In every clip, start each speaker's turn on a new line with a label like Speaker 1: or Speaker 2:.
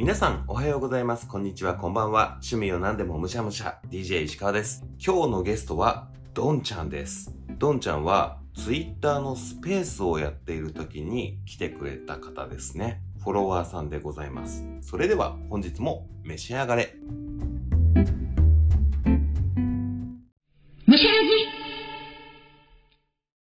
Speaker 1: 皆さん、おはようございます。こんにちは、こんばんは。趣味を何でもむしゃむしゃ、DJ 石川です。今日のゲストは、ドンちゃんです。ドンちゃんは、Twitter のスペースをやっている時に来てくれた方ですね。フォロワーさんでございます。それでは、本日も召し上がれ。
Speaker 2: むしゃら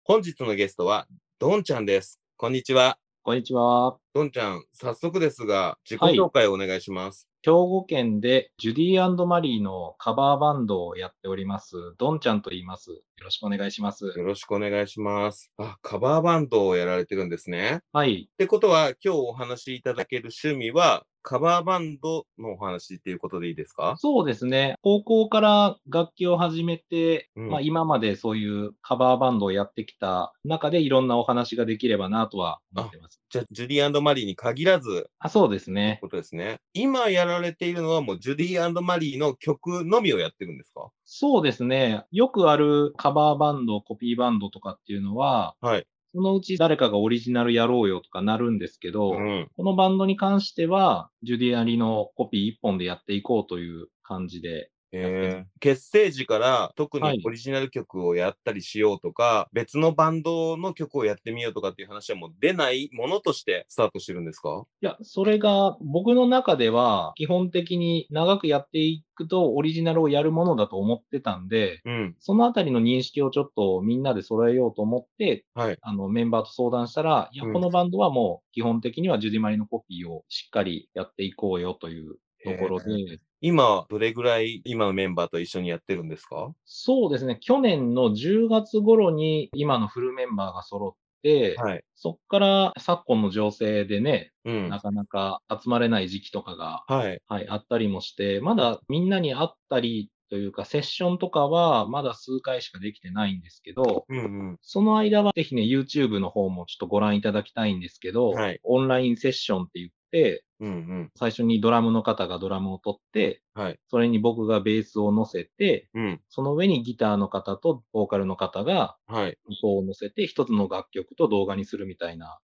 Speaker 1: 本日のゲストは、ドンちゃんです。こんにちは。
Speaker 3: こんにちは。
Speaker 1: ドンちゃん、早速ですが、自己紹介をお願いします。
Speaker 3: 兵庫県でジュディマリーのカバーバンドをやっております、ドンちゃんと言います。よろしくお願いします。
Speaker 1: よろしくお願いします。あ、カバーバンドをやられてるんですね。
Speaker 3: はい。
Speaker 1: ってことは、今日お話しいただける趣味は、カバーバンドのお話っていうことでいいですか？
Speaker 3: そうですね。高校から楽器を始めて、
Speaker 1: うん
Speaker 3: まあ今までそういうカバーバンドをやってきた中でいろんなお話ができればなとは思ってます。
Speaker 1: じゃあ、ジュディマリーに限らず、
Speaker 3: あそうですね
Speaker 1: う。ことですね。今やられているのはもうジュディマリーの曲のみをやってるんですか？
Speaker 3: そうですね。よくあるカバーバンド、コピーバンドとかっていうのは、
Speaker 1: はい。
Speaker 3: そのうち誰かがオリジナルやろうよとかなるんですけど、
Speaker 1: うん。
Speaker 3: このバンドに関しては、ジュディアリのコピー一本でやっていこうという感じで。
Speaker 1: えー。結成時から特
Speaker 3: はい。
Speaker 1: にオリジナル曲をやったりしようとか、別のバンドの曲をやってみようとかっていう話はもう出ないものとしてスタートしてるんですか？
Speaker 3: いや、それが僕の中では基本的に長くやっていくとオリジナルをやるものだと思ってたんで、
Speaker 1: うん。
Speaker 3: そのあたりの認識をちょっとみんなで揃えようと思って、
Speaker 1: はい。
Speaker 3: あのメンバーと相談したら、いや、
Speaker 1: うん。
Speaker 3: このバンドはもう基本的にはジュディマリのコピーをしっかりやっていこうよというところで、
Speaker 1: 今、どれぐらい今のメンバーと一緒にやってるんですか？
Speaker 3: そうですね、去年の10月頃に今のフルメンバーが揃って、
Speaker 1: はい。
Speaker 3: そっから昨今の情勢でね、
Speaker 1: うん
Speaker 3: な。かなか集まれない時期とかが、
Speaker 1: はい。
Speaker 3: はい、あったりもして、まだみんなに会ったりというか、セッションとかはまだ数回しかできてないんですけど、
Speaker 1: うんうん。
Speaker 3: その間はぜひね、YouTube の方もちょっとご覧いただきたいんですけど、
Speaker 1: はい
Speaker 3: オンラインセッションって言って、
Speaker 1: うんうん。
Speaker 3: 最初にドラムの方がドラムを取って、
Speaker 1: はい。
Speaker 3: それに僕がベースを乗せて、
Speaker 1: うん。
Speaker 3: その上にギターの方とボーカルの方が
Speaker 1: はい。
Speaker 3: 音を乗せて、一つの楽曲と動画にするみたいな。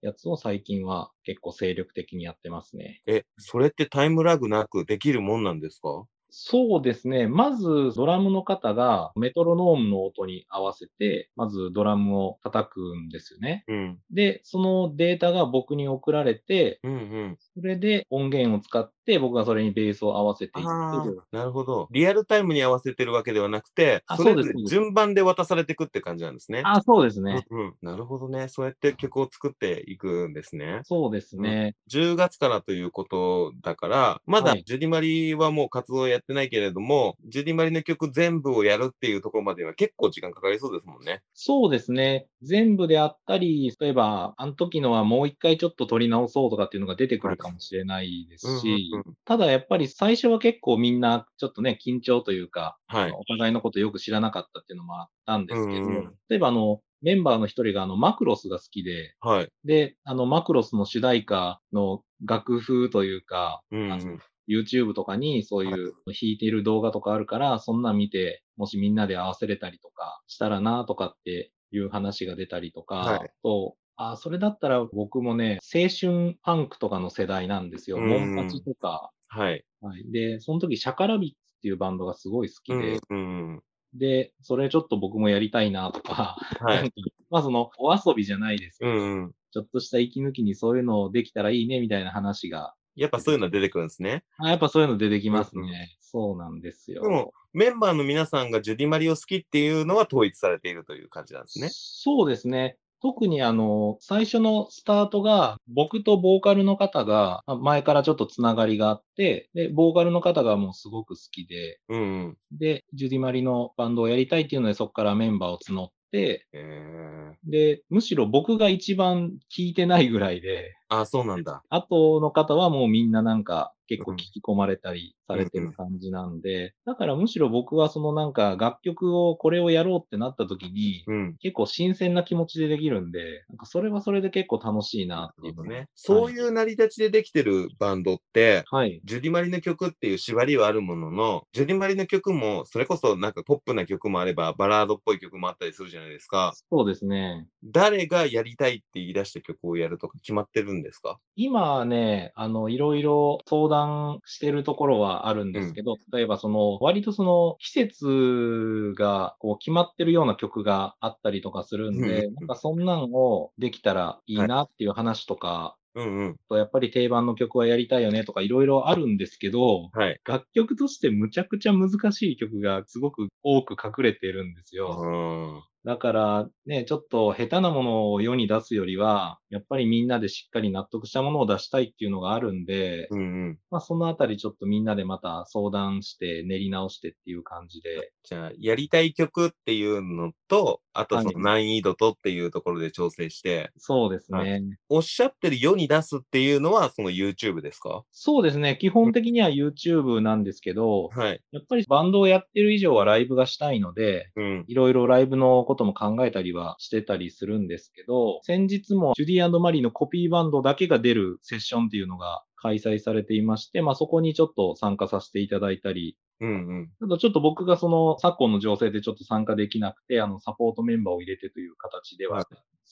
Speaker 3: やつを最近は結構精力的にやってますね。
Speaker 1: え、それってタイムラグなくできるもんなんですか？
Speaker 3: そうですね。まず、ドラムの方がメトロノームの音に合わせて、まずドラムを叩くんですよね。
Speaker 1: うん。
Speaker 3: で、そのデータが僕に送られて、
Speaker 1: うんうん。
Speaker 3: それで音源を使って、僕がそれにベースを合わせていって
Speaker 1: ああ、なるほど。リアルタイムに合わせてるわけではなくて、
Speaker 3: あ
Speaker 1: それ
Speaker 3: で
Speaker 1: 順番で渡されていくって感じなんですね。
Speaker 3: あ、そうですね。
Speaker 1: うんうん。なるほどね。そうやって曲を作っていくんですね。
Speaker 3: そうですね。
Speaker 1: 10月からということだから、まだ
Speaker 3: はい
Speaker 1: ジュディマリはもう活動やってないけれども、ジュディマリの曲全部をやるっていうところまでは結構時間かかりそうですもんね。
Speaker 3: そうですね。全部であったり、例えば、あの時のはもう一回ちょっと撮り直そうとかっていうのが出てくるかもしれないですし、
Speaker 1: うんうんうん
Speaker 3: ただやっぱり最初は結構みんなちょっとね、緊張というか、
Speaker 1: はい。
Speaker 3: お互いのことよく知らなかったっていうのもあったんですけど、
Speaker 1: うんうん
Speaker 3: 例えばあの、メンバーの一人があの、マクロスが好きで、
Speaker 1: はい。
Speaker 3: で、あの、マクロスの主題歌の楽譜というか、
Speaker 1: うん
Speaker 3: YouTube とかにそういう弾いている動画とかあるから、そんなん見て、もしみんなで合わせれたりとかしたらなとかっていう話が出たりとか、
Speaker 1: はい
Speaker 3: と、あ、それだったら僕もね、青春パンクとかの世代なんですよ。
Speaker 1: うん
Speaker 3: モンパチとか。
Speaker 1: はい。
Speaker 3: はい。で、その時、 SHAKALABBITS っていうバンドがすごい好きで、
Speaker 1: うん。
Speaker 3: で、それちょっと僕もやりたいなとか、
Speaker 1: はい。
Speaker 3: まあその、お遊びじゃないですけど、
Speaker 1: うんうん。
Speaker 3: ちょっとした息抜きにそういうのできたらいいねみたいな話が、
Speaker 1: やっぱそういうのは出てくるんですね。
Speaker 3: あやっぱそういうの出てきますね。
Speaker 1: うんう
Speaker 3: そうなんですよ。
Speaker 1: でも、メンバーの皆さんがジュディマリを好きっていうのは統一されているという感じなんですね。
Speaker 3: そうですね。特にあの、最初のスタートが、僕とボーカルの方が、まあ前からちょっとつながりがあって、で、ボーカルの方がもうすごく好きで、
Speaker 1: うんうん。
Speaker 3: で、ジュディマリのバンドをやりたいっていうので、そこからメンバーを募って、
Speaker 1: えー、
Speaker 3: で、むしろ僕が一番聞いてないぐらいで、
Speaker 1: あ、そうなんだ。
Speaker 3: 後の方はもうみんななんか結構聞き込まれたりされてる感じなんで、だからむしろ僕はそのなんか楽曲をこれをやろうってなった時に、
Speaker 1: うん。
Speaker 3: 結構新鮮な気持ちでできるんで、なんかそれはそれで結構楽しいなっていうの
Speaker 1: ね。そういう成り立ちでできてるバンドって、
Speaker 3: はい。
Speaker 1: ジュディマリの曲っていう縛りはあるものの、ジュディマリの曲も、それこそなんかポップな曲もあれば、バラードっぽい曲もあったりするじゃないですか。
Speaker 3: そうですね。
Speaker 1: 誰がやりたいって言い出した曲をやるとか決まってるんですか？
Speaker 3: 今はね、あの、いろいろ相談してるところはあるんですけど、例えばその、割とその、季節がこう決まってるような曲があったりとかするんで、
Speaker 1: うん
Speaker 3: なんかそんなんをできたらいいなっていう話とか、
Speaker 1: うんうん。
Speaker 3: とやっぱり定番の曲はやりたいよねとかいろいろあるんですけど、
Speaker 1: はい。
Speaker 3: 楽曲としてむちゃくちゃ難しい曲がすごく多く隠れてるんですよ。
Speaker 1: うん。
Speaker 3: だからね、ちょっと下手なものを世に出すよりは、やっぱりみんなでしっかり納得したものを出したいっていうのがあるんで、
Speaker 1: うんうん。
Speaker 3: まあそのあたりちょっとみんなでまた相談して練り直してっていう感じで、
Speaker 1: じゃあ、やりたい曲っていうのと、あとその難易度とっていうところで調整して、
Speaker 3: そうです
Speaker 1: は
Speaker 3: ね。
Speaker 1: おっしゃってる世に出すっていうのは、その YouTube ですか？
Speaker 3: そうですね。基本的には YouTube なんですけど、
Speaker 1: はい。
Speaker 3: やっぱりバンドをやってる以上はライブがしたいので、
Speaker 1: うん。
Speaker 3: いろいろライブのことも考えたりはしてたりするんですけど、先日もジュディマリーのコピーバンドだけが出るセッションっていうのが開催されていまして、まあそこにちょっと参加させていただいたり、
Speaker 1: うんうん。
Speaker 3: あとちょっと僕がその昨今の情勢でちょっと参加できなくて、あのサポートメンバーを入れてという形では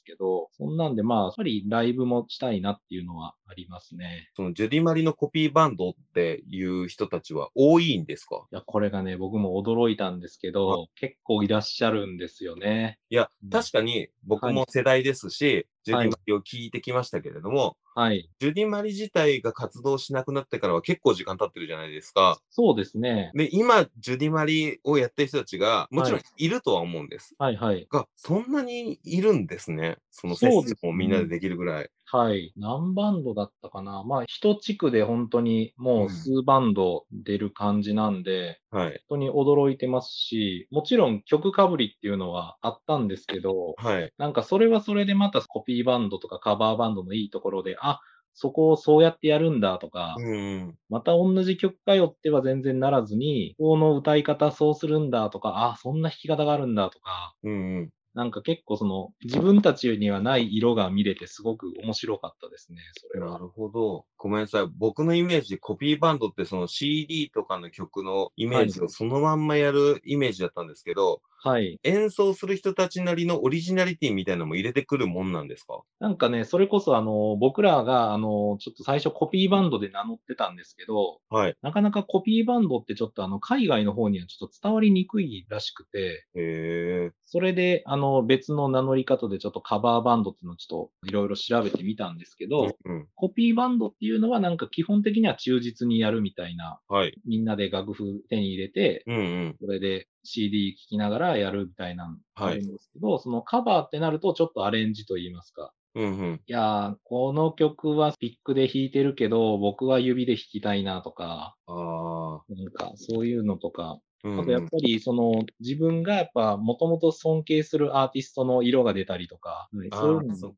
Speaker 3: けど、そんなんでまあやっぱりライブもしたいなっていうのはありますね。
Speaker 1: そのジュディマリのコピーバンドっていう人たちは多いんですか？
Speaker 3: いや、これがね、僕も驚いたんですけど、結構いらっしゃるんですよね。
Speaker 1: いや
Speaker 3: うん、
Speaker 1: 確かに僕も世代ですし、ジュディマリを聞いてきましたけれども、
Speaker 3: はい。
Speaker 1: ジュディマリ自体が活動しなくなってからは結構時間経ってるじゃないですか。
Speaker 3: そうですね。
Speaker 1: で、今、ジュディマリをやってる人たちが、もちろん
Speaker 3: はい
Speaker 1: いるとは思うんです。
Speaker 3: はいはい。
Speaker 1: が、そんなにいるんですね。そのセッションをみんなでできるぐらい。
Speaker 3: はい。何バンドだったかなまあ、一地区で本当にもう数バンド出る感じなんで、
Speaker 1: はい。
Speaker 3: 本当に驚いてますし、もちろん曲かぶりっていうのはあったんですけど、
Speaker 1: はい。
Speaker 3: なんかそれはそれでまたコピーバンドとかカバーバンドのいいところで、あ、そこをそうやってやるんだとか、
Speaker 1: うんうん。
Speaker 3: また同じ曲かよっては全然ならずに、この歌い方そうするんだとか、あ、そんな弾き方があるんだとか、
Speaker 1: うんうん。
Speaker 3: なんか結構その自分たちにはない色が見れてすごく面白かったですね、それは。
Speaker 1: なるほど。ごめんなさい。僕のイメージ、コピーバンドってその CD とかの曲のイメージをそのまんまやるイメージだったんですけど、
Speaker 3: はい。
Speaker 1: 演奏する人たちなりのオリジナリティみたいなのも入れてくるもんなんですか？
Speaker 3: なんかね、それこそあの、僕らがあの、ちょっと最初コピーバンドで名乗ってたんですけど、
Speaker 1: はい。
Speaker 3: なかなかコピーバンドってちょっとあの、海外の方にはちょっと伝わりにくいらしくて、
Speaker 1: へえ。
Speaker 3: それであの、別の名乗り方でちょっとカバーバンドっていうのをちょっといろいろ調べてみたんですけど、
Speaker 1: うん。
Speaker 3: コピーバンドっていうのはなんか基本的には忠実にやるみたいな、
Speaker 1: はい。
Speaker 3: みんなで楽譜手に入れて、
Speaker 1: うんうん。
Speaker 3: それで CD 聴きながらやるみたいなのあるんですけど、そのカバーってなるとちょっとアレンジと言いますか。
Speaker 1: うんうん。
Speaker 3: いやー、この曲はピックで弾いてるけど、僕は指で弾きたいなとか、
Speaker 1: ああ。
Speaker 3: なんかそういうのとか、
Speaker 1: うん
Speaker 3: あとやっぱりその自分がやっぱもともと尊敬するアーティストの色が出たりとか、そういうのも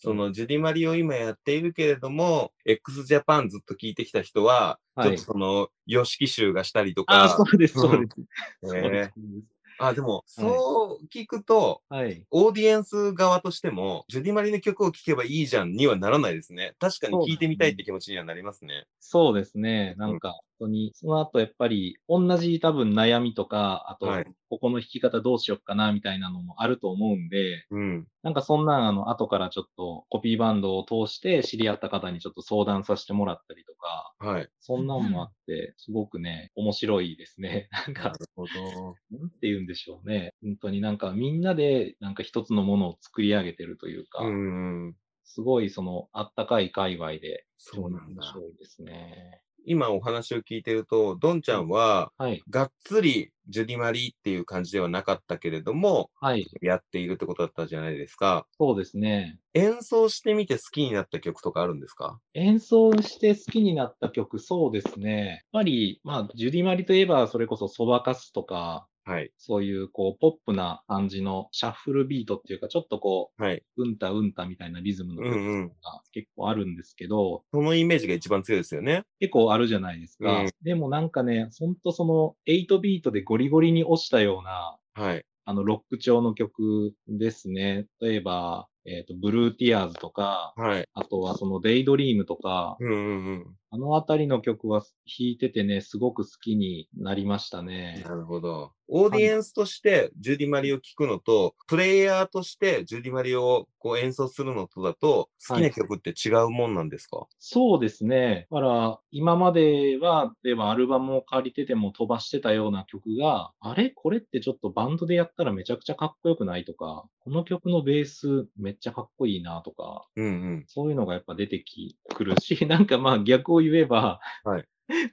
Speaker 1: そのジュディマリを今やっているけれども、x ジャパンずっと聞いてきた人は、
Speaker 3: はい
Speaker 1: ちょっとその、ヨシキ集がしたりと
Speaker 3: ああ、
Speaker 1: か、
Speaker 3: そうです、そう
Speaker 1: うん
Speaker 3: です。
Speaker 1: へ
Speaker 3: そうで
Speaker 1: え
Speaker 3: すそうです
Speaker 1: あ、でも、そう聞くと、
Speaker 3: はい。
Speaker 1: オーディエンス側としても、ジュディマリの曲を聴けばいいじゃんにはならないですね。確かに聴いてみたいって気持ちにはなりますね。
Speaker 3: そうですね。なんか、本当に、その後やっぱり、同じ多分悩みとか、あと
Speaker 1: はい、
Speaker 3: ここの弾き方どうしよっかな、みたいなのもあると思うんで、
Speaker 1: うん。
Speaker 3: なんかそんなん、あの、後からちょっとコピーバンドを通して知り合った方にちょっと相談させてもらったりとか、
Speaker 1: はい。
Speaker 3: そんなんもあって、すごくね、面白いですね。なんか、
Speaker 1: なるほど。
Speaker 3: なんて言うんでしょうね。本当になんかみんなでなんか一つのものを作り上げてるというか、
Speaker 1: うんうん。
Speaker 3: すごいそのあったかい界隈で、
Speaker 1: そうなんだ
Speaker 3: 面。白いですね。
Speaker 1: 今お話を聞いてると、ドンちゃんは、
Speaker 3: はい。
Speaker 1: がっつりジュディマリっていう感じではなかったけれども、
Speaker 3: はい。
Speaker 1: やっているってことだったじゃないですか。
Speaker 3: そうですね。
Speaker 1: 演奏してみて好きになった曲とかあるんですか？
Speaker 3: 演奏して好きになった曲、そうですね。やっぱり、まあ、ジュディマリといえば、それこそそばかすとか、
Speaker 1: はい。
Speaker 3: そういうこうポップな感じのシャッフルビートっていうか、ちょっとこ
Speaker 1: はい。
Speaker 3: う、うんたうんたみたいなリズムの曲
Speaker 1: うんうん。
Speaker 3: が結構あるんですけど、
Speaker 1: そのイメージが一番強いですよね。
Speaker 3: 結構あるじゃないですか。
Speaker 1: うん
Speaker 3: でもなんかね、ほんとその8ビートでゴリゴリに押したような、
Speaker 1: はい。
Speaker 3: あのロック調の曲ですね。例えば、えっ、と、 Blue Tears とか、
Speaker 1: はい。
Speaker 3: あとはその Daydream とか、
Speaker 1: うんうんうん。
Speaker 3: あのあたりの曲は弾いててね、すごく好きになりましたね。
Speaker 1: なるほど。オーディエンスとしてジュディ・マリを聴くのと、プレイヤーとしてジュディ・マリをこう演奏するのとだと、好きな曲って違うもんなんですか、
Speaker 3: そうですね。だから、今までは、例えばアルバムを借りてても飛ばしてたような曲が、あれ？これってちょっとバンドでやったらめちゃくちゃかっこよくないとか、この曲のベースめっちゃかっこいいなとか、
Speaker 1: うんうん。
Speaker 3: そういうのがやっぱ出てきくるし、なんかまあ逆を言えば、
Speaker 1: はい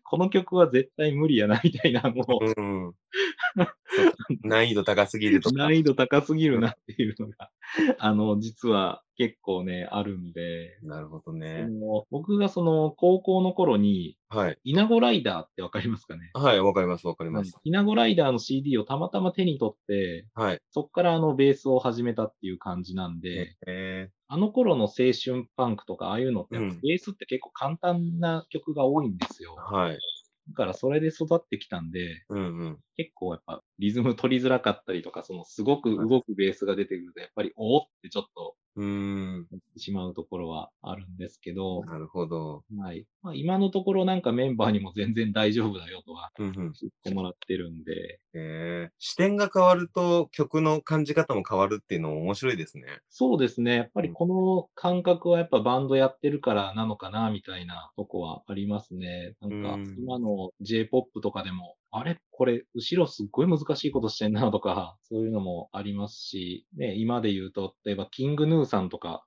Speaker 3: この曲は絶対無理やなみたいな、もう、
Speaker 1: うん難易度高すぎるとか。
Speaker 3: 難易度高すぎるなっていうのが、あの、実は結構ね、あるんで、
Speaker 1: なるほど
Speaker 3: そ
Speaker 1: ね。
Speaker 3: の僕がその高校の頃に、
Speaker 1: はい。
Speaker 3: イナゴライダーってわかりますかね？
Speaker 1: はい、わかります、わかります。
Speaker 3: イナゴライダーの CD をたまたま手に取って、
Speaker 1: はい。
Speaker 3: そっからあのベースを始めたっていう感じなんで、
Speaker 1: え
Speaker 3: あの頃の青春パンクとかああいうのってベースって結構簡単な曲が多いんですよ。
Speaker 1: ー、はい。
Speaker 3: だからそれで育ってきたんで、
Speaker 1: うんうん。
Speaker 3: 結構やっぱリズム取りづらかったりとか、そのすごく動くベースが出てくると、やっぱりおおってちょっと
Speaker 1: うーん。
Speaker 3: しまうところはあるんですけど、
Speaker 1: なるほど。
Speaker 3: はい。まあ、今のところなんかメンバーにも全然大丈夫だよとは
Speaker 1: うんうん。
Speaker 3: 言ってもらってるんで、
Speaker 1: えー、視点が変わると曲の感じ方も変わるっていうのも面白いですね。
Speaker 3: そうですね。やっぱりこの感覚はやっぱバンドやってるからなのかな、みたいなとこはありますね。なんか
Speaker 1: うん、
Speaker 3: 今の J-POP とかでも、あれ？これ、後ろすっごい難しいことしてんなとか、そういうのもありますし、ね、今で言うと、例えばキングヌーさんとか。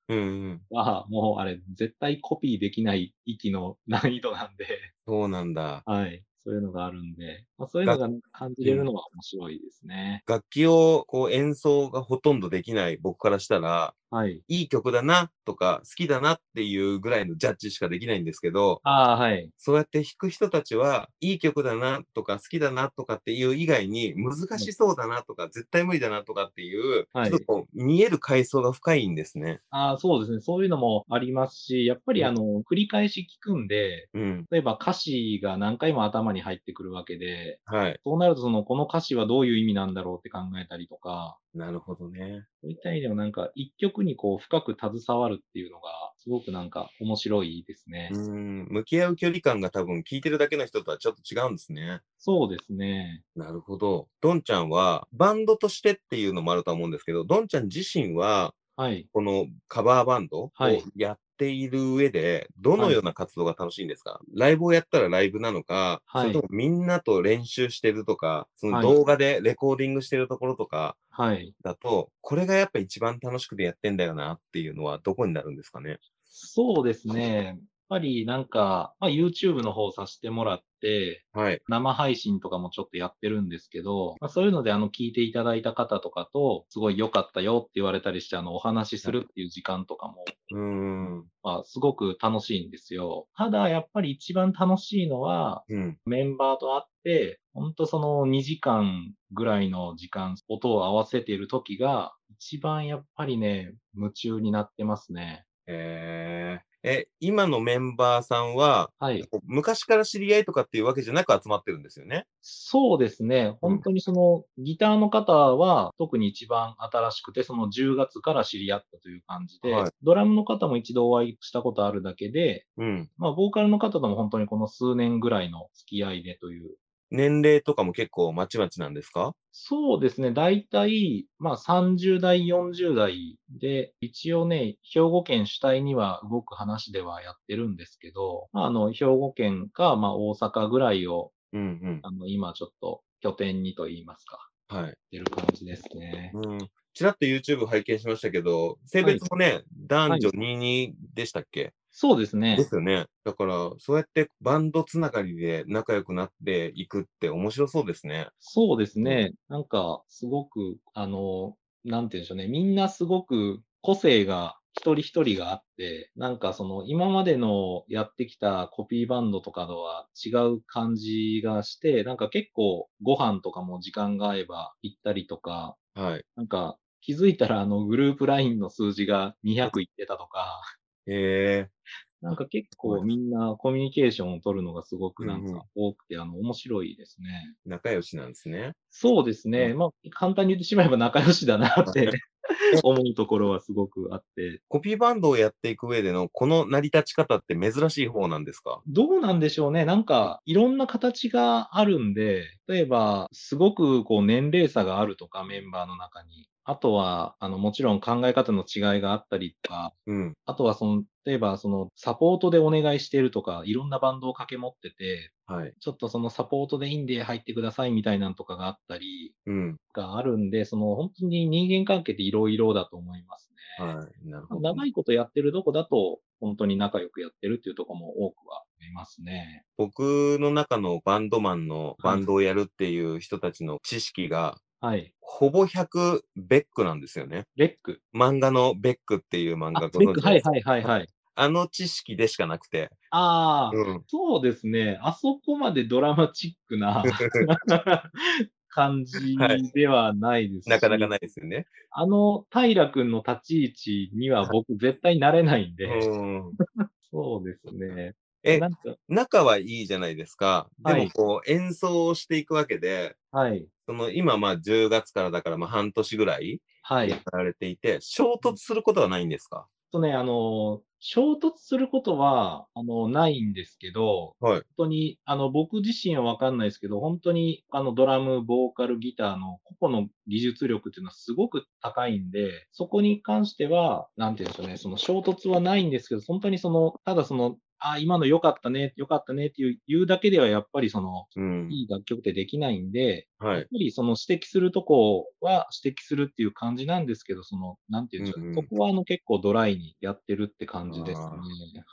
Speaker 3: は、もうあれ、絶対コピーできない域の難易度なんで、
Speaker 1: そうなんだ。
Speaker 3: はい。そういうのがあるんで、まあ、そういうのが感じれるのは面白いですね。
Speaker 1: 楽器をこう演奏がほとんどできない僕からしたら、
Speaker 3: はい。
Speaker 1: いい曲だなとか好きだなっていうぐらいのジャッジしかできないんですけど、
Speaker 3: ああ、はい。
Speaker 1: そうやって弾く人たちは、いい曲だなとか好きだなとかっていう以外に、難しそうだなとか、絶対無理だなとかっていう、
Speaker 3: はい
Speaker 1: ちょっと見える階層が深いんですね。
Speaker 3: ああ、そうですね。そういうのもありますし、やっぱりあの、繰り返し聞くんで、
Speaker 1: うん。
Speaker 3: 例えば歌詞が何回も頭に入ってくるわけで、
Speaker 1: はい。
Speaker 3: そうなるとその、この歌詞はどういう意味なんだろうって考えたりとか、
Speaker 1: なるほどね。
Speaker 3: そういった意味でもなんか、一曲にこう、深く携わるっていうのが、すごくなんか面白いですね。
Speaker 1: うん。向き合う距離感が多分聞いてるだけの人とはちょっと違うんですね。
Speaker 3: そうですね。
Speaker 1: なるほど。ドンちゃんは、バンドとしてっていうのもあると思うんですけど、ドンちゃん自身は、
Speaker 3: はい。
Speaker 1: このカバーバンドを
Speaker 3: はい
Speaker 1: やっている上で、どのような活動が楽しいんですか、ライブをやったらライブなのか、
Speaker 3: はい
Speaker 1: それともみんなと練習してるとか、その
Speaker 3: はい
Speaker 1: 動画でレコーディングしてるところとか
Speaker 3: はい。
Speaker 1: だと、これがやっぱ一番楽しくてやってんだよなっていうのはどこになるんですかね？
Speaker 3: そうですね。やっぱりなんか、まあ、YouTube の方させてもらって、
Speaker 1: はい。
Speaker 3: 生配信とかもちょっとやってるんですけど、まあ、そういうのであの聞いていただいた方とかと、すごい良かったよって言われたりして、あのお話しするっていう時間とかも、
Speaker 1: うーん。
Speaker 3: まあ、すごく楽しいんですよ。ただやっぱり一番楽しいのは、
Speaker 1: うん。
Speaker 3: メンバーと会って、ほんとその2時間ぐらいの時間、音を合わせている時が、一番やっぱりね、夢中になってますね。
Speaker 1: えー、え、今のメンバーさんは、
Speaker 3: はい。
Speaker 1: 昔から知り合いとかっていうわけじゃなく集まってるんですよね？
Speaker 3: そうですね。本当にその、ギターの方は特に一番新しくて、その10月から知り合ったという感じで、
Speaker 1: はい
Speaker 3: ドラムの方も一度お会いしたことあるだけで、
Speaker 1: うん。
Speaker 3: まあ、ボーカルの方とも本当にこの数年ぐらいの付き合いでという。
Speaker 1: 年齢とかも結構まちまちなんですか？
Speaker 3: そうですね。大体、まあ30代、40代で、一応ね、兵庫県主体には動く話ではやってるんですけど、まあ、あの、兵庫県か、まあ大阪ぐらいを、
Speaker 1: うん
Speaker 3: あの、今ちょっと拠点にと言いますか、
Speaker 1: うん。はい。
Speaker 3: 出る感じですね。
Speaker 1: うん。ちらっと YouTube 拝見しましたけど、性別もね、男女22でしたっけ、
Speaker 3: そうですね
Speaker 1: で。すよね。だから、そうやってバンドつながりで仲良くなっていくって面白そうですね。
Speaker 3: そうですね。なんか、すごく、あの、なんて言うんでしょうね。みんなすごく個性が一人一人があって、なんかその今までのやってきたコピーバンドとかとは違う感じがして、なんか結構ご飯とかも時間が合えば行ったりとか、
Speaker 1: はい。
Speaker 3: なんか気づいたらあのグループ LINE の数字が200いってたとか、
Speaker 1: へえ。
Speaker 3: なんか結
Speaker 1: はい
Speaker 3: 構みんなコミュニケーションを取るのがすごくなんか多くて、あの面白いですね。
Speaker 1: 仲良しなんですね。
Speaker 3: そうですね。
Speaker 1: う
Speaker 3: まあ簡単に言ってしまえば仲良しだなって 思うところはすごくあって、
Speaker 1: コピーバンドをやっていく上でのこの成り立ち方って珍しい方なんですか？
Speaker 3: どうなんでしょうね。なんか、いろんな形があるんで、例えば、すごくこう年齢差があるとか、メンバーの中に。あとは、あの、もちろん考え方の違いがあったりとか、
Speaker 1: うん。
Speaker 3: あとはその、例えばその、サポートでお願いしてるとか、いろんなバンドを掛け持ってて、
Speaker 1: はい。
Speaker 3: ちょっとそのサポートでいいんで入ってくださいみたいなのとかがあったり、
Speaker 1: うん。
Speaker 3: があるんで、その本当に人間関係っていろいろだと思いますね。
Speaker 1: はい。なるほど。
Speaker 3: 長いことやってるとこだと、本当に仲良くやってるっていうところも多くはいますね。
Speaker 1: 僕の中のバンドマンのバンドをやるっていう人たちの知識が、
Speaker 3: はい。
Speaker 1: ほぼ100ベックなんですよね。
Speaker 3: レック。
Speaker 1: 漫画のベックっていう漫
Speaker 3: あ、
Speaker 1: 画
Speaker 3: レック、はいはいはいはい。
Speaker 1: あの知識でしかなくて。
Speaker 3: ああ、
Speaker 1: うん。
Speaker 3: そうですね。あそこまでドラマチックな 感じではないですし、
Speaker 1: なかなかないですよね。
Speaker 3: あの平君の立ち位置には僕絶対なれないんで、
Speaker 1: うん。
Speaker 3: そうですね。
Speaker 1: え仲はいいじゃないですか。で
Speaker 3: はい
Speaker 1: もこう演奏をしていくわけで、
Speaker 3: はい。
Speaker 1: その今まあ10月からだからまあ半年ぐらい
Speaker 3: はい。
Speaker 1: やられていて、衝突することはないんですか？
Speaker 3: とね、あの、衝突することは、あの、ないんですけど、
Speaker 1: はい。
Speaker 3: 本当に、あの、僕自身はわかんないですけど、本当に、あの、ドラム、ボーカル、ギターの個々の技術力っていうのはすごく高いんで、そこに関しては、なんて言うんでしょうね、その衝突はないんですけど、本当にその、ただその、あ、今の良かったね、良かったねっていう、言うだけではやっぱりその、
Speaker 1: うん。
Speaker 3: いい楽曲ってできないんで、
Speaker 1: はい。
Speaker 3: やっぱりその指摘するとこは指摘するっていう感じなんですけど、その、なんていうんでしょう、
Speaker 1: うんうん
Speaker 3: そこはあの結構ドライにやってるって感じですね
Speaker 1: あ。
Speaker 3: は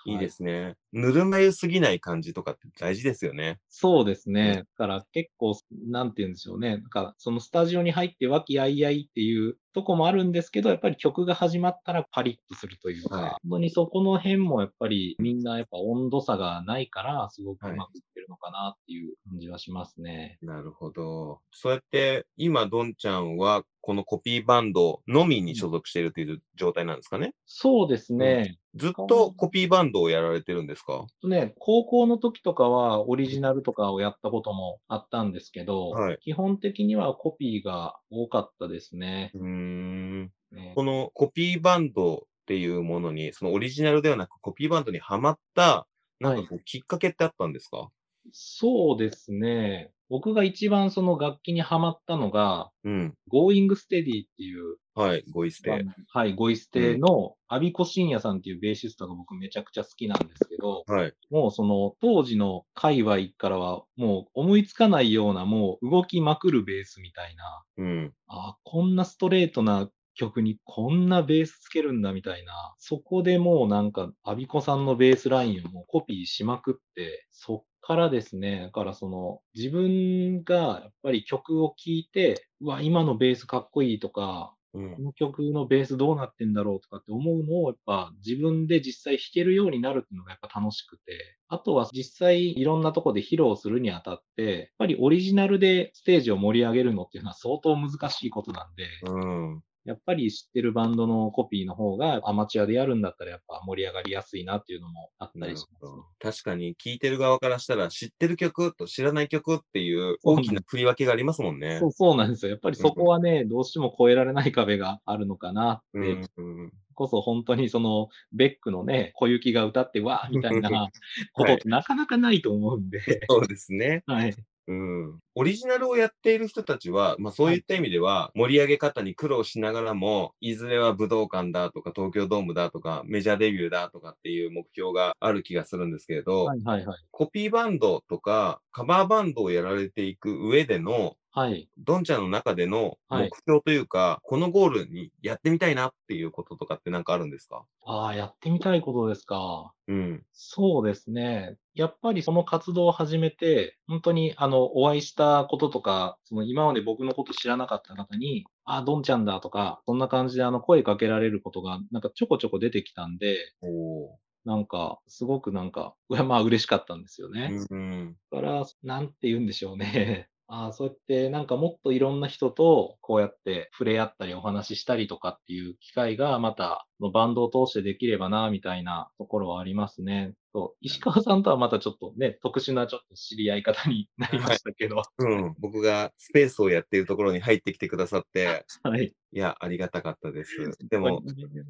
Speaker 3: い
Speaker 1: いいですね。ぬるま湯すぎない感じとかって大事ですよね。
Speaker 3: そうですね。だから結構、なんて言うんでしょうね。なんか、そのスタジオに入って和気あいあいっていうとこもあるんですけど、やっぱり曲が始まったらパリッとするというか、
Speaker 1: はい
Speaker 3: 本当にそこの辺もやっぱりみんなやっぱ温度差がないから、すごくうまくいってるのかなっていう感じはしますね。
Speaker 1: なるほど。そうやって、今、どんちゃんは、このコピーバンドのみに所属しているという状態なんですかね？
Speaker 3: そうですね。
Speaker 1: ずっとコピーバンドをやられてるんですか？
Speaker 3: ね、高校の時とかはオリジナルとかをやったこともあったんですけど、
Speaker 1: はい
Speaker 3: 基本的にはコピーが多かったですね。
Speaker 1: うーん。
Speaker 3: ね
Speaker 1: このコピーバンドっていうものに、そのオリジナルではなくコピーバンドにハマった、なんかこうきっかけってあったんですか、
Speaker 3: そうですね。僕が一番その楽器にハマったのが、
Speaker 1: うん。
Speaker 3: Going Steady っていう、
Speaker 1: はい、ご一世。
Speaker 3: はい、ゴイステのアビコ信也さんっていうベーシストが僕めちゃくちゃ好きなんですけど、
Speaker 1: はい。
Speaker 3: もうその当時の界隈からはもう思いつかないようなもう動きまくるベースみたいな、
Speaker 1: うん。
Speaker 3: あこんなストレートな曲にこんなベースつけるんだみたいな、そこでもうなんか、アビコさんのベースラインをもうコピーしまくって、そっからですね、だからその、自分がやっぱり曲を聴いて、うわ、今のベースかっこいいとか、
Speaker 1: うん
Speaker 3: こ。の曲のベースどうなってんだろうとかって思うのを、やっぱ自分で実際弾けるようになるっていうのがやっぱ楽しくて、あとは実際いろんなとこで披露するにあたって、やっぱりオリジナルでステージを盛り上げるのっていうのは相当難しいことなんで、
Speaker 1: うん。
Speaker 3: やっぱり知ってるバンドのコピーの方がアマチュアでやるんだったらやっぱ盛り上がりやすいなっていうのもあったりします。
Speaker 1: ほど。確かに聞いてる側からしたら知ってる曲と知らない曲っていう大きな振り分けがありますもんね
Speaker 3: そ。うそうなんですよ。やっぱりそこはね、どうしても越えられない壁があるのかなって、
Speaker 1: うん。うん
Speaker 3: こそ本当にそのベックのね、小雪が歌ってわーみたいな ことってなかなかないと思うんで、
Speaker 1: そうですね。
Speaker 3: はい。
Speaker 1: うん。オリジナルをやっている人たちは、まあそういった意味では、盛り上げ方に苦労しながらも、いずれは武道館だとか、東京ドームだとか、メジャーデビューだとかっていう目標がある気がするんですけれど、
Speaker 3: はいはいはい。
Speaker 1: コピーバンドとか、カバーバンドをやられていく上での、
Speaker 3: はい。
Speaker 1: ドンちゃんの中での
Speaker 3: はい
Speaker 1: 目標というか、このゴールにやってみたいなっていうこととかってなんかあるんですか？
Speaker 3: ああ、やってみたいことですか。
Speaker 1: うん。
Speaker 3: そうですね。やっぱりその活動を始めて、本当にあの、お会いしたこととか、その今まで僕のこと知らなかった方に、あ、どんちゃんだとか、そんな感じであの声かけられることが、なんかちょこちょこ出てきたんで、なんか、すごくなんか、まあ嬉しかったんですよね。
Speaker 1: うん。
Speaker 3: だから、なんて言うんでしょうね。ああ、そうやってなんかもっといろんな人とこうやって触れ合ったりお話ししたりとかっていう機会がまたのバンドを通してできればな、みたいなところはありますね。そう石川さんとはまたちょっとね、特殊なちょっと知り合い方になりましたけど、
Speaker 1: うん。僕がスペースをやっているところに入ってきてくださって、
Speaker 3: はい。
Speaker 1: いや、ありがたかったです。でも、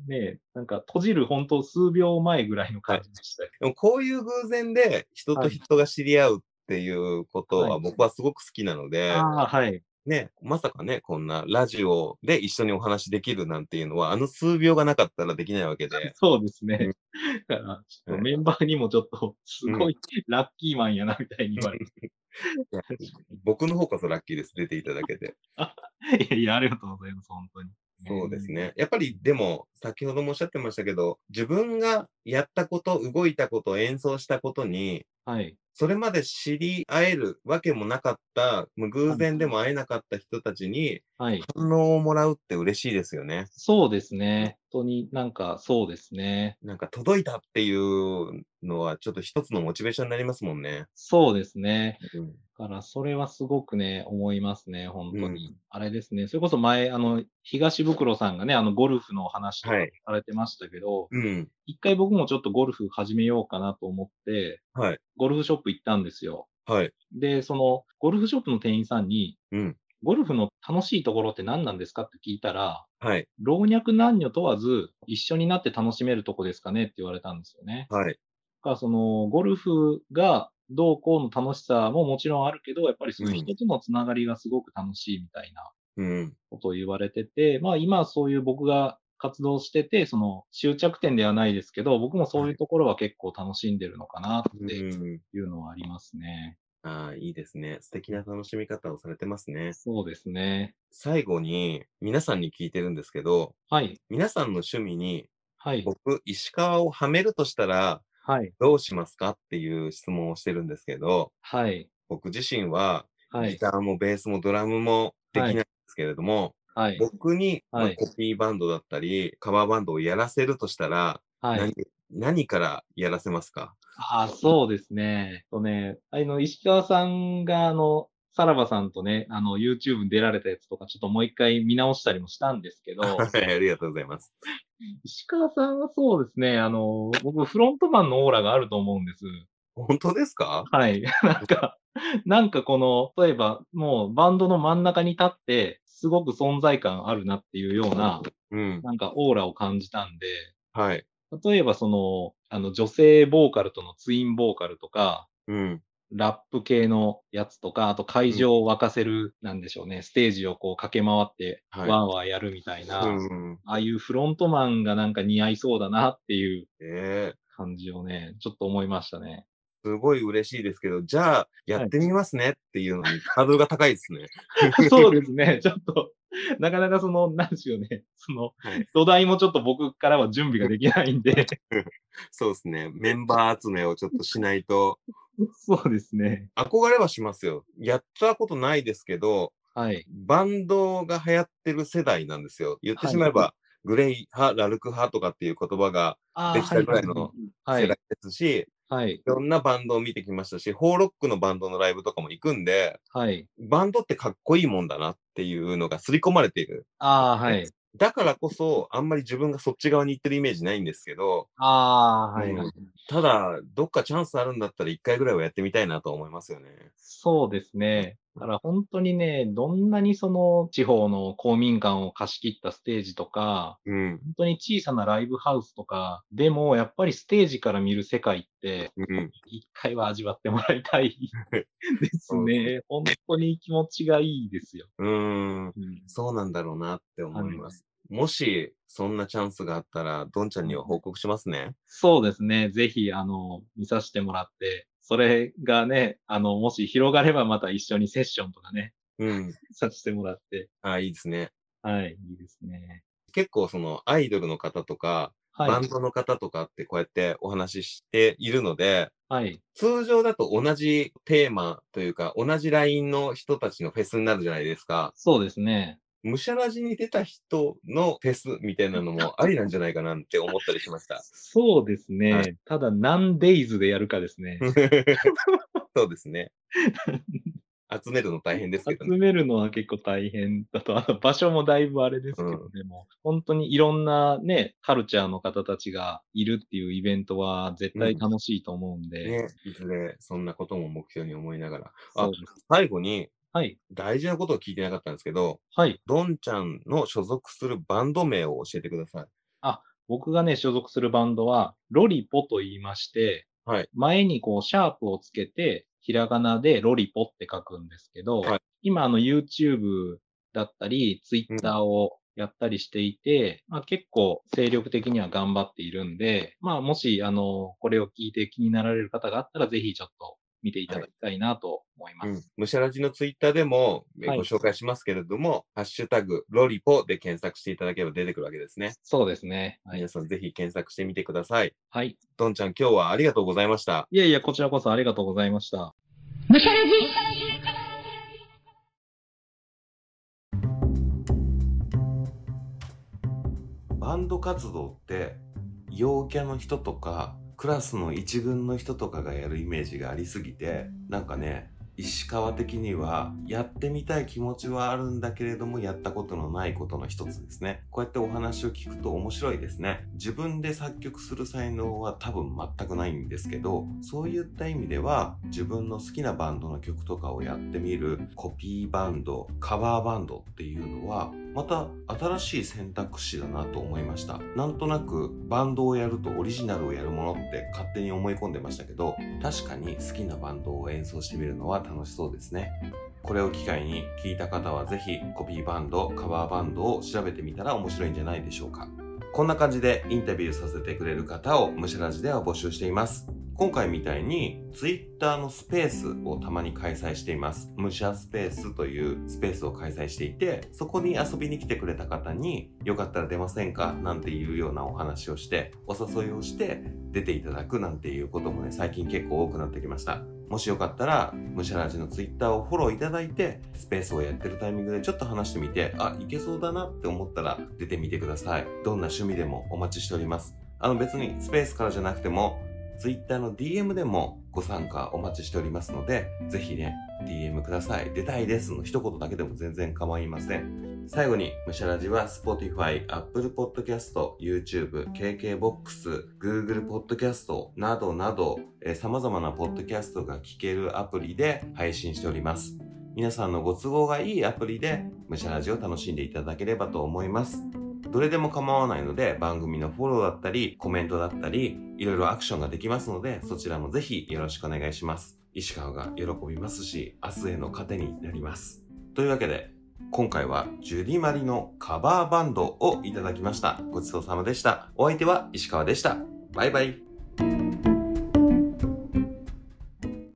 Speaker 3: ね、なんか閉じる本当数秒前ぐらいの感じでしたよ。
Speaker 1: でもこういう偶然で人と人が知り合うっていうこと
Speaker 3: は
Speaker 1: はい僕はすごく好きなので、
Speaker 3: はい。
Speaker 1: ね、まさかね、こんなラジオで一緒にお話できるなんていうのは、あの数秒がなかったらできないわけで、
Speaker 3: そうですね
Speaker 1: うん。
Speaker 3: だから、ちょっ
Speaker 1: はい
Speaker 3: とメンバーにもちょっと、すごいラッキーマンやな、みたいに言われて。
Speaker 1: 僕の方こそラッキーです、出ていただけて。
Speaker 3: いやいや、ありがとうございます、本当に。
Speaker 1: そうですね。やっぱりでも、先ほどもおっしゃってましたけど、自分がやったこと、動いたこと、演奏したことに、
Speaker 3: はい。
Speaker 1: それまで知り合えるわけもなかった、もう偶然でも会えなかった人たちに
Speaker 3: はい。
Speaker 1: 反応をもらうって嬉しいですよね。
Speaker 3: そうですね。本当になんか、そうですね。
Speaker 1: なんか届いたっていうのはちょっと一つのモチベーションになりますもんね。
Speaker 3: そうですね。
Speaker 1: うん
Speaker 3: だから、それはすごくね、思いますね、本当に。
Speaker 1: うん
Speaker 3: あれですね。それこそ前、あの、東袋さんがね、あの、ゴルフの話とか
Speaker 1: はい
Speaker 3: されてましたけど、
Speaker 1: うん。
Speaker 3: 一回僕もちょっとゴルフ始めようかなと思って、
Speaker 1: はい。
Speaker 3: ゴルフショップ行ったんですよ。
Speaker 1: はい。
Speaker 3: で、その、ゴルフショップの店員さんに、
Speaker 1: うん。
Speaker 3: ゴルフの楽しいところって何なんですか？って聞いたら、
Speaker 1: はい。
Speaker 3: 老若男女問わず一緒になって楽しめるとこですかねって言われたんですよね。
Speaker 1: はい。
Speaker 3: だからその、ゴルフがどうこうの楽しさももちろんあるけど、やっぱりその人とのつながりがすごく楽しいみたいな
Speaker 1: うん。
Speaker 3: ことを言われてて、まあ今そういう僕が活動してて、その終着点ではないですけど、僕もそういうところは結構楽しんでるのかなって
Speaker 1: うん。
Speaker 3: いうのはありますね。
Speaker 1: ああ、いいですね。素敵な楽しみ方をされてますね。
Speaker 3: そうですね。
Speaker 1: 最後に、皆さんに聞いてるんですけど、
Speaker 3: はい。
Speaker 1: 皆さんの趣味に、
Speaker 3: はい。
Speaker 1: 僕、石川をはめるとしたら、
Speaker 3: はい。
Speaker 1: どうしますかっていう質問をしてるんですけど、
Speaker 3: はい。
Speaker 1: 僕自身は、
Speaker 3: はい。
Speaker 1: ギターもベースもドラムもできないんですけれども、
Speaker 3: はい。
Speaker 1: 僕に、まあ
Speaker 3: はい
Speaker 1: コピーバンドだったり、カバーバンドをやらせるとしたら、
Speaker 3: はい。
Speaker 1: 何何からやらせますか？
Speaker 3: ああ、そうですね。とね、あの、石川さんが、あの、さらばさんとね、あの、YouTube に出られたやつとか、ちょっともう一回見直したりもしたんですけど、
Speaker 1: はい、ありがとうございます。
Speaker 3: 石川さんはそうですね、あの、僕、フロントマンのオーラがあると思うんです。
Speaker 1: 本当ですか？
Speaker 3: はい。なんか、なんかこの、例えば、もうバンドの真ん中に立って、すごく存在感あるなっていうような、
Speaker 1: うん。
Speaker 3: なんかオーラを感じたんで、
Speaker 1: はい。
Speaker 3: 例えばその、あの、女性ボーカルとのツインボーカルとか、
Speaker 1: うん。
Speaker 3: ラップ系のやつとか、あと会場を沸かせる、なんでしょうね、ステージをこう駆け回って、
Speaker 1: はい
Speaker 3: ワーワーやるみたいな、
Speaker 1: うん。
Speaker 3: ああいうフロントマンがなんか似合いそうだなっていう
Speaker 1: ええ
Speaker 3: 感じをね、ちょっと思いましたね。
Speaker 1: すごい嬉しいですけど、じゃあ、やってみますねっていうのに、ハードルが高いですね。
Speaker 3: そうですね、ちょっと、なかなかその、なんでしょうね、その
Speaker 1: はい、
Speaker 3: 土台もちょっと僕からは準備ができないんで、
Speaker 1: そうですね。メンバー集めをちょっとしないと、
Speaker 3: そうですね。
Speaker 1: 憧れはしますよ。やったことないですけど、
Speaker 3: はい。
Speaker 1: バンドが流行ってる世代なんですよ。言ってしまえば、グレイ派、ラルク派とかっていう言葉が
Speaker 3: あ
Speaker 1: できたぐらいの
Speaker 3: はい
Speaker 1: 世代。ですし、
Speaker 3: はい。
Speaker 1: いろんなバンドを見てきましたし、ホーロックのバンドのライブとかも行くんで、
Speaker 3: はい。
Speaker 1: バンドってかっこいいもんだなっていうのが刷り込まれている。
Speaker 3: ああ、はい。
Speaker 1: だからこそ、あんまり自分がそっち側に行ってるイメージないんですけど、
Speaker 3: ああ、はい。
Speaker 1: うんただ、どっかチャンスあるんだったら一回ぐらいはやってみたいなと思いますよね。
Speaker 3: そうですね。だから本当にね、どんなにその地方の公民館を貸し切ったステージとか、
Speaker 1: うん。
Speaker 3: 本当に小さなライブハウスとか、でもやっぱりステージから見る世界って、
Speaker 1: うん。
Speaker 3: 一回は味わってもらいたい ですね。本当に気持ちがいいですよ。
Speaker 1: うーん。
Speaker 3: うん
Speaker 1: そうなんだろうなって思います。もし、そんなチャンスがあったら、どんちゃんには報告しますね。
Speaker 3: そうですね。ぜひ、あの、見させてもらって、それがね、あの、もし広がればまた一緒にセッションとかね、
Speaker 1: うん。
Speaker 3: させてもらって。
Speaker 1: あ、いいですね。
Speaker 3: はい、いいですね。
Speaker 1: 結構そのアイドルの方とか、バ
Speaker 3: はい。
Speaker 1: ンドの方とかってこうやってお話ししているので、
Speaker 3: はい。
Speaker 1: 通常だと同じテーマというか、同じラインの人たちのフェスになるじゃないですか。
Speaker 3: そうですね。
Speaker 1: むしゃらじに出た人のフェスみたいなのもありなんじゃないかなって思ったりしました。
Speaker 3: そうですね。
Speaker 1: はい
Speaker 3: ただ、何デイズでやるかですね。
Speaker 1: そうですね。集めるの大変ですけどね。
Speaker 3: 集めるのは結構大変だと、あの場所もだいぶあれですけど、
Speaker 1: うん
Speaker 3: でも、本当にいろんなね、カルチャーの方たちがいるっていうイベントは絶対楽しいと思うんで、
Speaker 1: ね、いずれそんなことも目標に思いながら。あ。最後に
Speaker 3: はい。
Speaker 1: 大事なことを聞いてなかったんですけど、
Speaker 3: はい。
Speaker 1: ドンちゃんの所属するバンド名を教えてください。
Speaker 3: 僕がね、所属するバンドは、ロリポと言いまして、
Speaker 1: はい
Speaker 3: 前にこう、シャープをつけて、ひらがなでロリポって書くんですけど、
Speaker 1: はい
Speaker 3: 今、あの、YouTube だったり、Twitter をやったりしていて、まあ、結構精力的には頑張っているんで、まあ、もし、あの、これを聞いて気になられる方があったら、ぜひちょっと見ていただきたいなと思います。
Speaker 1: うん。むしゃらじのツイッターでもご紹介しますけれども、ハッシュタグ、ロリポで検索していただければ出てくるわけですね。
Speaker 3: そうですね。はい
Speaker 1: 皆。さんぜひ検索してみてください。
Speaker 3: はい。
Speaker 1: ドンちゃん今日はありがとうございました。
Speaker 3: いやいや、こちらこそありがとうございました。
Speaker 2: むしゃらじ
Speaker 1: バンド活動って陽キャの人とかクラスの一軍の人とかがやるイメージがありすぎてなんかね石川的にはやってみたい気持ちはあるんだけれどもやったことのないことの一つですね。こうやってお話を聞くと面白いですね。自分で作曲する才能は多分全くないんですけどそういった意味では自分の好きなバンドの曲とかをやってみるコピーバンドカバーバンドっていうのはまた新しい選択肢だなと思いました。なんとなくバンドをやるとオリジナルをやるものって勝手に思い込んでましたけど確かに好きなバンドを演奏してみるのは楽しそうですねこれを機会に聞いた方はぜひコピーバンドカバーバンドを調べてみたら面白いんじゃないでしょうかこんな感じでインタビューさせてくれる方をムシャラジでは募集しています今回みたいに Twitter のスペースをたまに開催しています。ムシャスペースというスペースを開催していて、そこに遊びに来てくれた方によかったら出ませんか？なんていうようなお話をして、お誘いをして出ていただくなんていうこともね、最近結構多くなってきました。もしよかったら、ムシャラジの Twitter をフォローいただいて、スペースをやってるタイミングでちょっと話してみて、あ、いけそうだなって思ったら出てみてください。どんな趣味でもお待ちしております。あの別にスペースからじゃなくても、Twitter の DM でもご参加お待ちしておりますので、ぜひね、DM ください。出たいですの一言だけでも全然構いません。最後に、ムシャラジは Spotify、Apple Podcast、YouTube、KKBOX、Google Podcast などなど、えー様々なポッドキャストが聞けるアプリで配信しております。皆さんのご都合がいいアプリで、ムシャラジを楽しんでいただければと思います。どれでも構わないので、番組のフォローだったり、コメントだったり、いろいろアクションができますので、そちらもぜひよろしくお願いします。石川が喜びますし、明日への糧になります。というわけで、今回はジュリマリのカバーバンドをいただきました。ごちそうさまでした。お相手は石川でした。バイバイ。